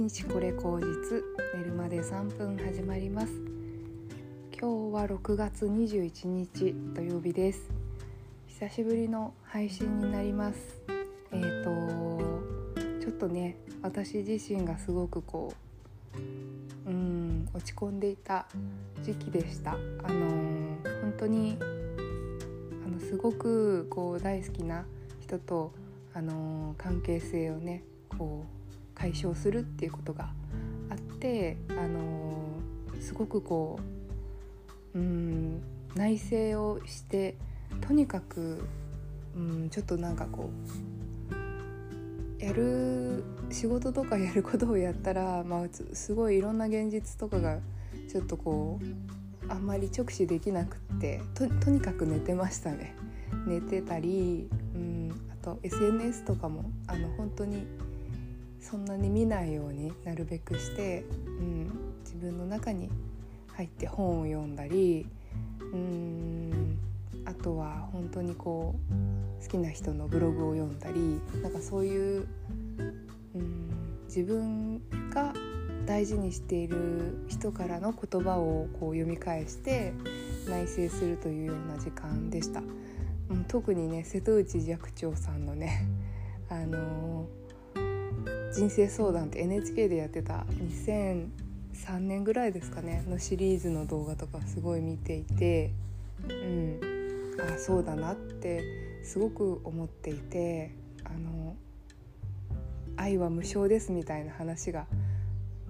1日これ口実寝るまで3分始まります。今日は6月21日土曜日です。久しぶりの配信になります。えーとちょっとね私自身がすごくこううん落ち込んでいた時期でした。あのー、本当にあのすごくこう大好きな人とあのー、関係性をねこう解消するっていうことがあって、あのー、すごくこううん内省をしてとにかくうんちょっとなんかこうやる仕事とかやることをやったら、まあ、すごいいろんな現実とかがちょっとこうあんまり直視できなくってととにかく寝てましたね。寝てたり、うん、あと SNS とかもあの本当にそんなに見ないようになるべくして、うん、自分の中に入って本を読んだりうんあとは本当にこう好きな人のブログを読んだりなんかそういううん自分が大事にしている人からの言葉をこう読み返して内省するというような時間でした。うん、特にね瀬戸内寂聴さんのねあのー人生相談って NHK でやってた2003年ぐらいですかねのシリーズの動画とかすごい見ていてうんあそうだなってすごく思っていてあの愛は無償ですみたいな話が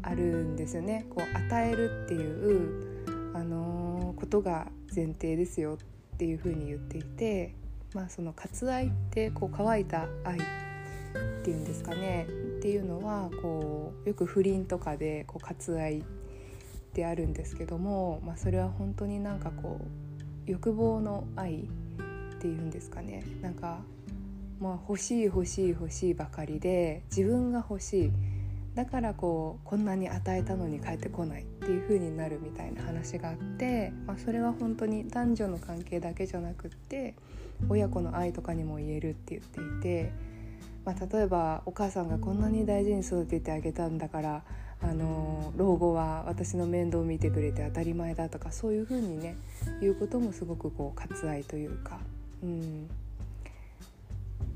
あるんですよね。こう与えるっていうあのことが前提ですよっていうふうに言っていて、まあ、その割愛ってこう乾いた愛っていうんですかねっていうのはこうよく不倫とかでこう割愛であるんですけども、まあ、それは本当になんかこう欲望の愛っていうんですかねなんか、まあ、欲しい欲しい欲しいばかりで自分が欲しいだからこうこんなに与えたのに帰ってこないっていう風になるみたいな話があって、まあ、それは本当に男女の関係だけじゃなくって親子の愛とかにも言えるって言っていて。まあ、例えばお母さんがこんなに大事に育ててあげたんだからあの老後は私の面倒を見てくれて当たり前だとかそういうふうにね言うこともすごくこう割愛というか、うん、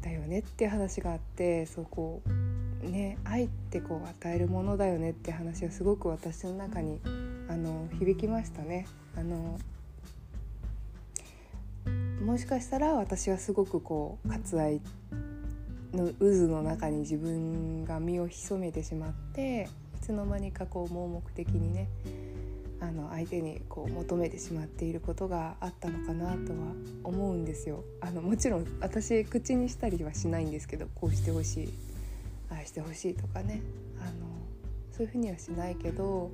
だよねって話があってそうこうね愛ってこう与えるものだよねって話はすごく私の中にあの響きましたね。あのもしかしたら私はすごくこう割愛の渦の中に自分が身を潜めてしまっていつの間にかこう盲目的にねあの相手にこう求めてしまっていることがあったのかなとは思うんですよ。あのもちろん私口にしたりはしないんですけどこうしてほしい愛してほしいとかねあのそういうふうにはしないけど、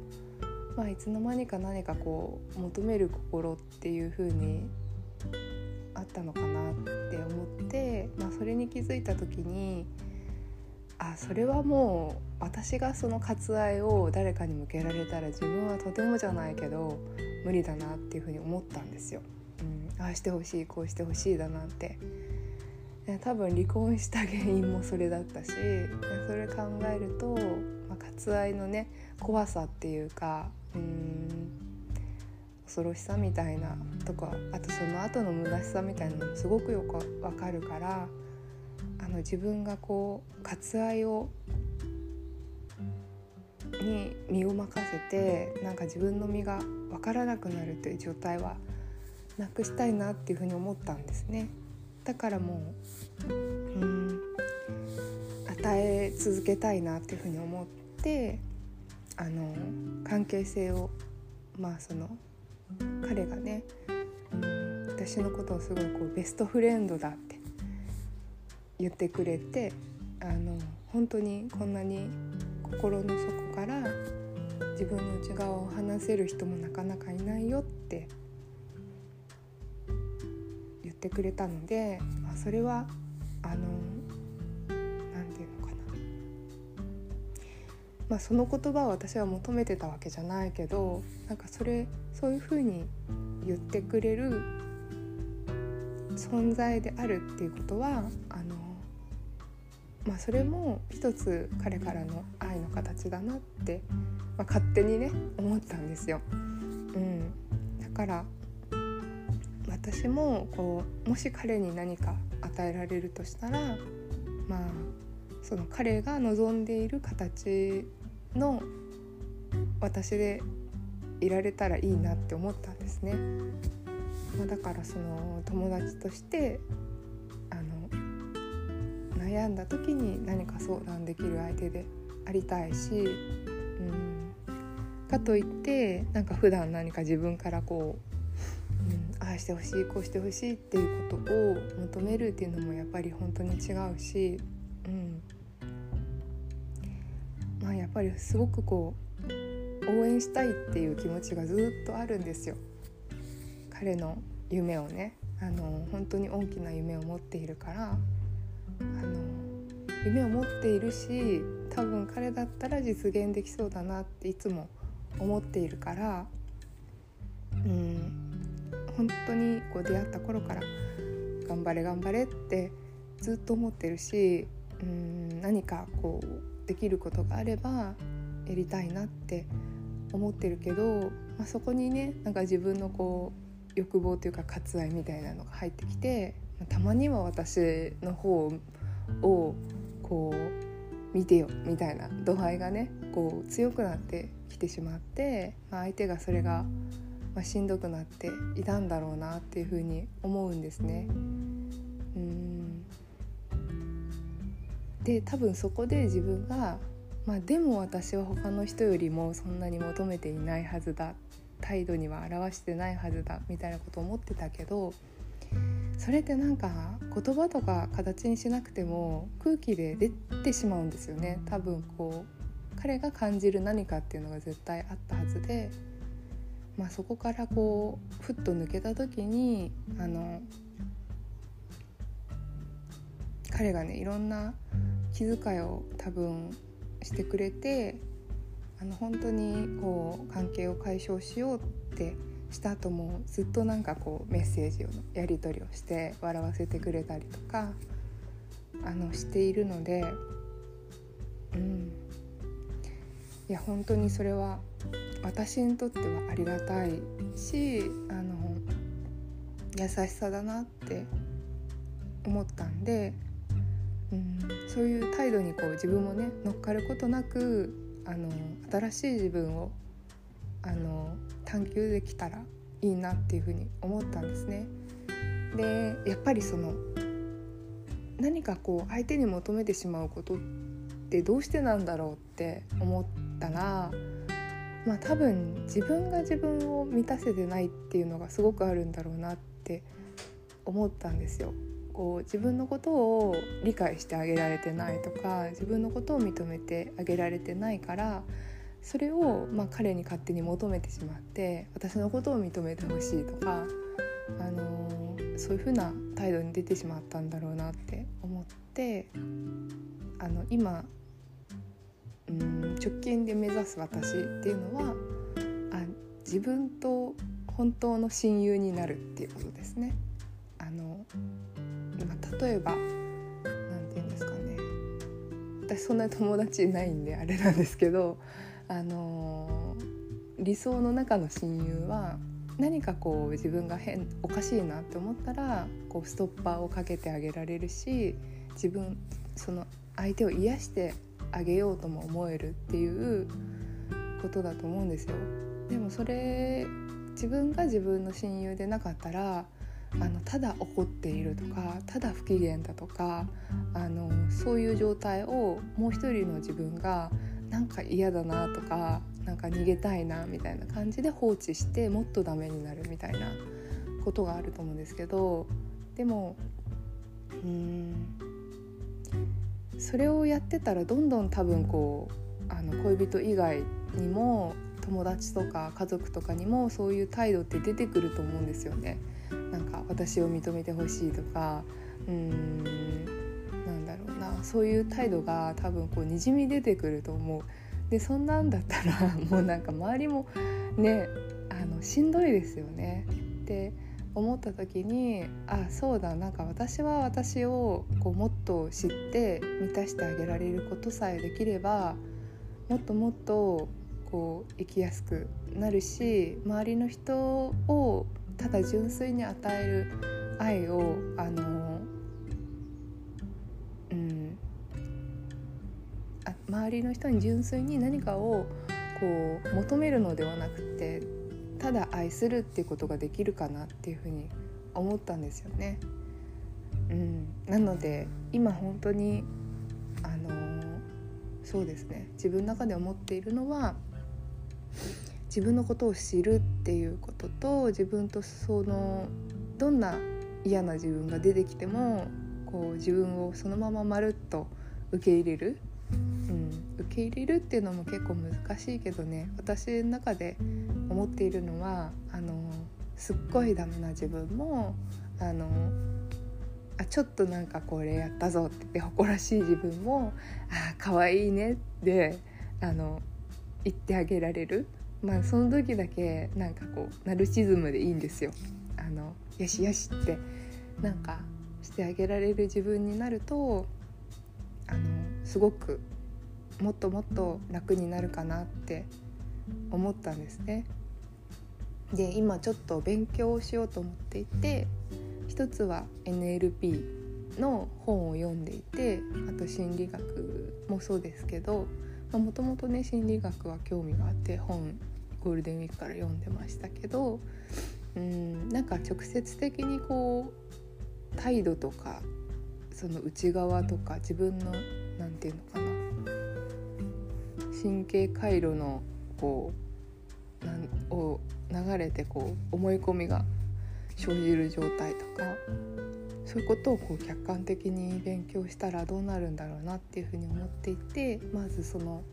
まあ、いつの間にか何かこう求める心っていうふうにあったのかなって思って、まあ、それに気づいた時にあそれはもう私がその割愛を誰かに向けられたら自分はとてもじゃないけど無理だなっていうふうに思ったんですよ。うん、ああしてほしいこうしてほしいだなんて多分離婚した原因もそれだったしそれ考えると、まあ、割愛のね怖さっていうかうん恐ろしさみたいなとかあとその後の虚しさみたいなのもすごくよくわかるからあの自分がこう割愛をに身を任せてなんか自分の身が分からなくなるという状態はなくしたいなっていうふうに思ったんですね。だからもううん与え続けたいなっていうふうに思ってあの関係性をまあその彼がね、私のことをすごいこうベストフレンドだって言ってくれてあの本当にこんなに心の底から自分の内側を話せる人もなかなかいないよって言ってくれたので、まあ、それはあのまあ、その言葉を私は求めてたわけじゃないけどなんかそれそういうふうに言ってくれる存在であるっていうことはあのまあ、それも一つ彼からの愛の形だなって、まあ、勝手にね思ったんですよ。うん、だから私もこうもし彼に何か与えられるとしたらまあその彼が望んでいる形の私でいられたらいいなって思ったんですね。まあ、だからその友達としてあの悩んだ時に何か相談できる相手でありたいし、うん、かといってなんか普段何か自分からこう、うん、ああしてほしいこうしてほしいっていうことを求めるっていうのもやっぱり本当に違うし、うん、っぱりすごくこう応援したいっていう気持ちがずっとあるんですよ。彼の夢をね。あの本当に大きな夢を持っているから。あの夢を持っているし多分彼だったら実現できそうだなっていつも思っているから。うん。本当にこう出会った頃から頑張れ頑張れってずっと思ってるしうん何かこうできることがあればやりたいなって思ってるけど、まあ、そこにねなんか自分のこう欲望というか割愛みたいなのが入ってきてたまには私の方をこう見てよみたいな度合いがねこう強くなってきてしまって、まあ、相手がそれが、ま、しんどくなっていたんだろうなっていうふうに思うんですね。うんで多分そこで自分が、まあ、でも私は他の人よりもそんなに求めていないはずだ態度には表してないはずだみたいなことを思ってたけどそれってなんか言葉とか形にしなくても空気で出てしまうんですよね。多分こう彼が感じる何かっていうのが絶対あったはずで、まあ、そこからこうふっと抜けた時にあの彼がねいろんな気遣いを多分してくれてあの本当にこう関係を解消しようってした後もずっとなんかこうメッセージをやり取りをして笑わせてくれたりとかあのしているのでうん。いや本当にそれは私にとってはありがたいしあの優しさだなって思ったんで、うん、そういう態度にこう自分もね乗っかることなくあの新しい自分をあの探求できたらいいなっていうふうに思ったんですね。でやっぱりその何かこう相手に求めてしまうことってどうしてなんだろうって思ったらまあ多分自分が自分を満たせてないっていうのがすごくあるんだろうなって思ったんですよ。こう自分のことを理解してあげられてないとか自分のことを認めてあげられてないからそれをまあ彼に勝手に求めてしまって私のことを認めてほしいとか、あのー、そういうふうな態度に出てしまったんだろうなって思ってあの今うん直近で目指す私っていうのはあ自分と本当の親友になるっていうことですね。あの例えば何て言うんですかね私そんな友達いないんであれなんですけどあの理想の中の親友は何かこう自分が変おかしいなって思ったらこうストッパーをかけてあげられるし自分その相手を癒してあげようとも思えるっていうことだと思うんですよ。でもそれ自分が自分の親友でなかったらあのただ怒っているとかただ不機嫌だとかあのそういう状態をもう一人の自分がなんか嫌だなとかなんか逃げたいなみたいな感じで放置してもっとダメになるみたいなことがあると思うんですけどでもうんそれをやってたらどんどん多分こうあの恋人以外にも友達とか家族とかにもそういう態度って出てくると思うんですよね。なんか私を認めてほしいとかうんなんだろうなそういう態度が多分こうにじみ出てくると思う。でそんなんだったら もうなんか周りもねあのしんどいですよね。で思った時にあそうだなんか私は私をこうもっと知って満たしてあげられることさえできればもっともっとこう生きやすくなるし周りの人をただ純粋に与える愛をあのうんあ周りの人に純粋に何かをこう求めるのではなくてただ愛するっていうことができるかなっていうふうに思ったんですよね。うん、なので今本当にあのそうですね自分の中で思っているのは自分のことを知るっていうことと自分とそのどんな嫌な自分が出てきてもこう自分をそのまままるっと受け入れる、うん、受け入れるっていうのも結構難しいけどね。私の中で思っているのはあのすっごいダメな自分もあのあちょっとなんかこれやったぞって言って誇らしい自分も「あ可愛いね」ってあの言ってあげられる。まあその時だけなんかこうナルシズムでいいんですよ。あのよしよしってなんかしてあげられる自分になるとあのすごくもっともっと楽になるかなって思ったんですね。で今ちょっと勉強をしようと思っていて一つは NLP の本を読んでいてあと心理学もそうですけどもともとね心理学は興味があって本ゴールデンウィークから読んでましたけどうんなんか直接的にこう態度とかその内側とか自分の何て言うのかな神経回路のこうなんを流れてこう思い込みが生じる状態とかそういうことをこう客観的に勉強したらどうなるんだろうなっていうふうに思っていてまずその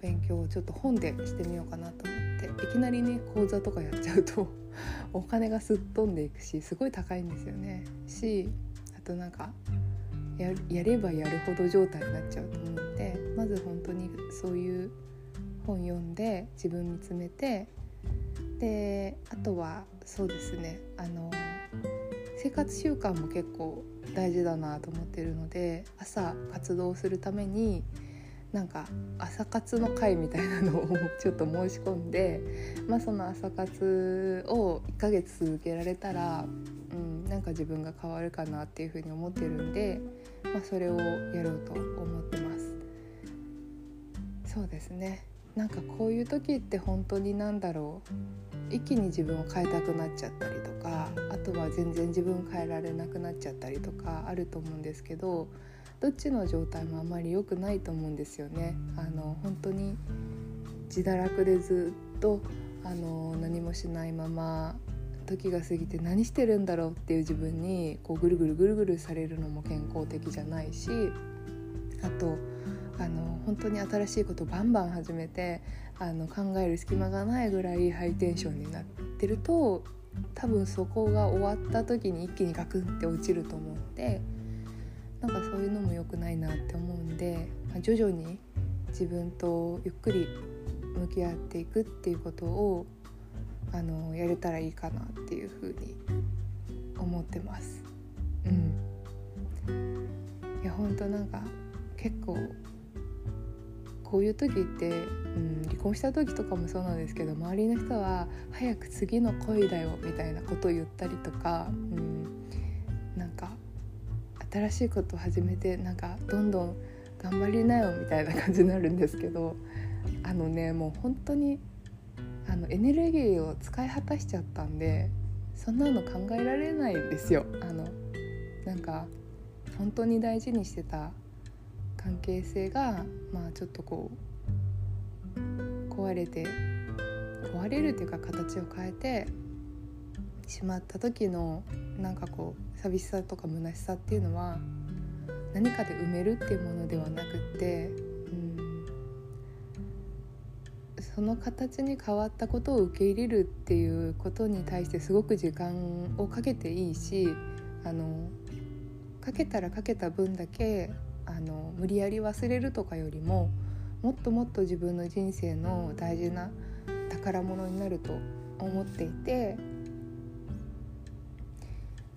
勉強をちょっと本でしてみようかなと思っていきなりね講座とかやっちゃうとお金がすっ飛んでいくしすごい高いんですよね。しあとなんかやればやるほど状態になっちゃうと思うんでまず本当にそういう本読んで自分見つめてであとはそうですねあの生活習慣も結構大事だなと思ってるので朝活動するためになんか朝活の会みたいなのをちょっと申し込んで、まあ、その朝活を1ヶ月続けられたら、うん、なんか自分が変わるかなっていうふうに思ってるんで、まあ、それをやろうと思ってます。そうですねなんかこういう時って本当に何だろう一気に自分を変えたくなっちゃったりとかとは全然自分変えられなくなっちゃったりとかあると思うんですけどどっちの状態もあまり良くないと思うんですよね。あの本当に自堕落でずっとあの何もしないまま時が過ぎて何してるんだろうっていう自分にこうぐるぐるぐるぐるされるのも健康的じゃないしあとあの本当に新しいことバンバン始めてあの考える隙間がないぐらいハイテンションになってると多分そこが終わった時に一気にガクンって落ちると思うんでなんかそういうのも良くないなって思うんで、まあ、徐々に自分とゆっくり向き合っていくっていうことをあのやれたらいいかなっていうふうに思ってます。うん、いや本当なんか結構こういう時って、うん、離婚した時とかもそうなんですけど周りの人は「早く次の恋だよ」みたいなことを言ったりとか、うん、なんか新しいことを始めてなんかどんどん頑張りなよみたいな感じになるんですけどあのねもう本当にあのエネルギーを使い果たしちゃったんでそんなの考えられないんですよ。あのなんか本当に大事にしてた関係性がまあちょっとこう壊れて壊れるっていうか形を変えてしまった時のなんかこう寂しさとか虚しさっていうのは何かで埋めるっていうものではなくって、うん、その形に変わったことを受け入れるっていうことに対してすごく時間をかけていいしあのかけたらかけた分だけあの無理やり忘れるとかよりももっともっと自分の人生の大事な宝物になると思っていて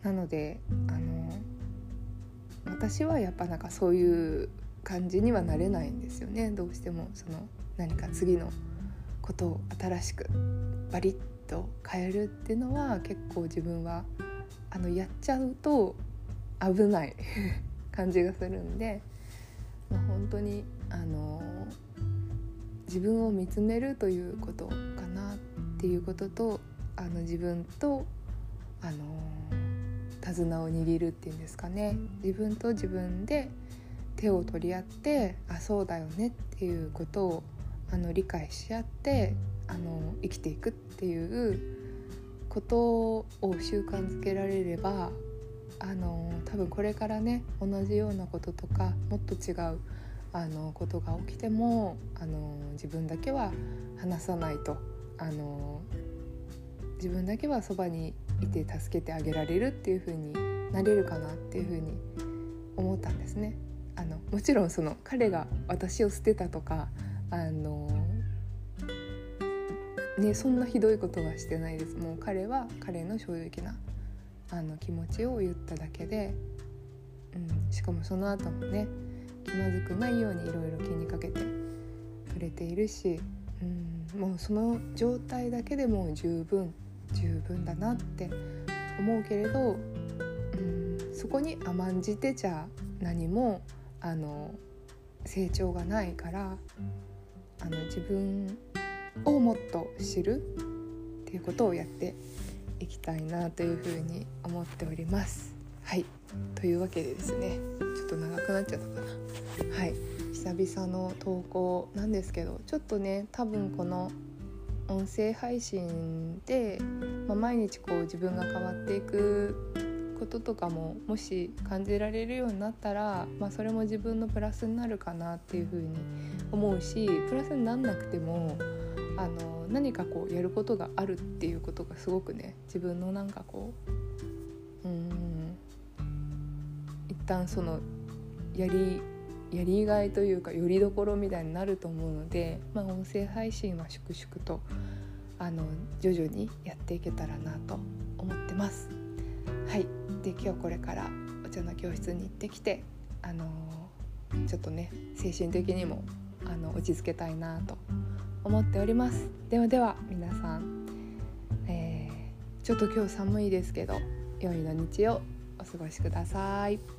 なのであの私はやっぱなんかそういう感じにはなれないんですよね。どうしてもその何か次のことを新しくバリッと変えるっていうのは結構自分はあのやっちゃうと危ない。感じがするんで、まあ、本当にあの自分を見つめるということかなっていうこととあの自分とあの手綱を握るっていうんですかね。自分と自分で手を取り合ってあそうだよねっていうことをあの理解し合ってあの生きていくっていうことを習慣づけられればあの多分これからね同じようなこととかもっと違うあのことが起きてもあの自分だけは話さないとあの自分だけはそばにいて助けてあげられるっていう風になれるかなっていう風に思ったんですね。あのもちろんその彼が私を捨てたとかあのねそんなひどいことはしてないですもう彼は彼の正直なあの気持ちを言ただけで、うん、しかもその後もね気まずくないようにいろいろ気にかけてくれているし、うん、もうその状態だけでもう十分十分だなって思うけれど、うん、そこに甘んじてちゃ何もあの成長がないからあの自分をもっと知るっていうことをやっていきたいなというふうに思っております。はいというわけでですねちょっと長くなっちゃったかな。はい久々の投稿なんですけどちょっとね多分この音声配信で、まあ、毎日こう自分が変わっていくこととかももし感じられるようになったら、まあ、それも自分のプラスになるかなっていうふうに思うしプラスになんなくてもあの何かこうやることがあるっていうことがすごくね自分のなんかこう旦そのやりやりがいというかよりどころみたいになると思うので、まあ、音声配信は粛々とあの徐々にやっていけたらなと思ってます。はいで今日これからお茶の教室に行ってきてあのちょっとね精神的にもあの落ち着けたいなと思っております。ではでは皆さん、えー、ちょっと今日寒いですけど良い土日をお過ごしください。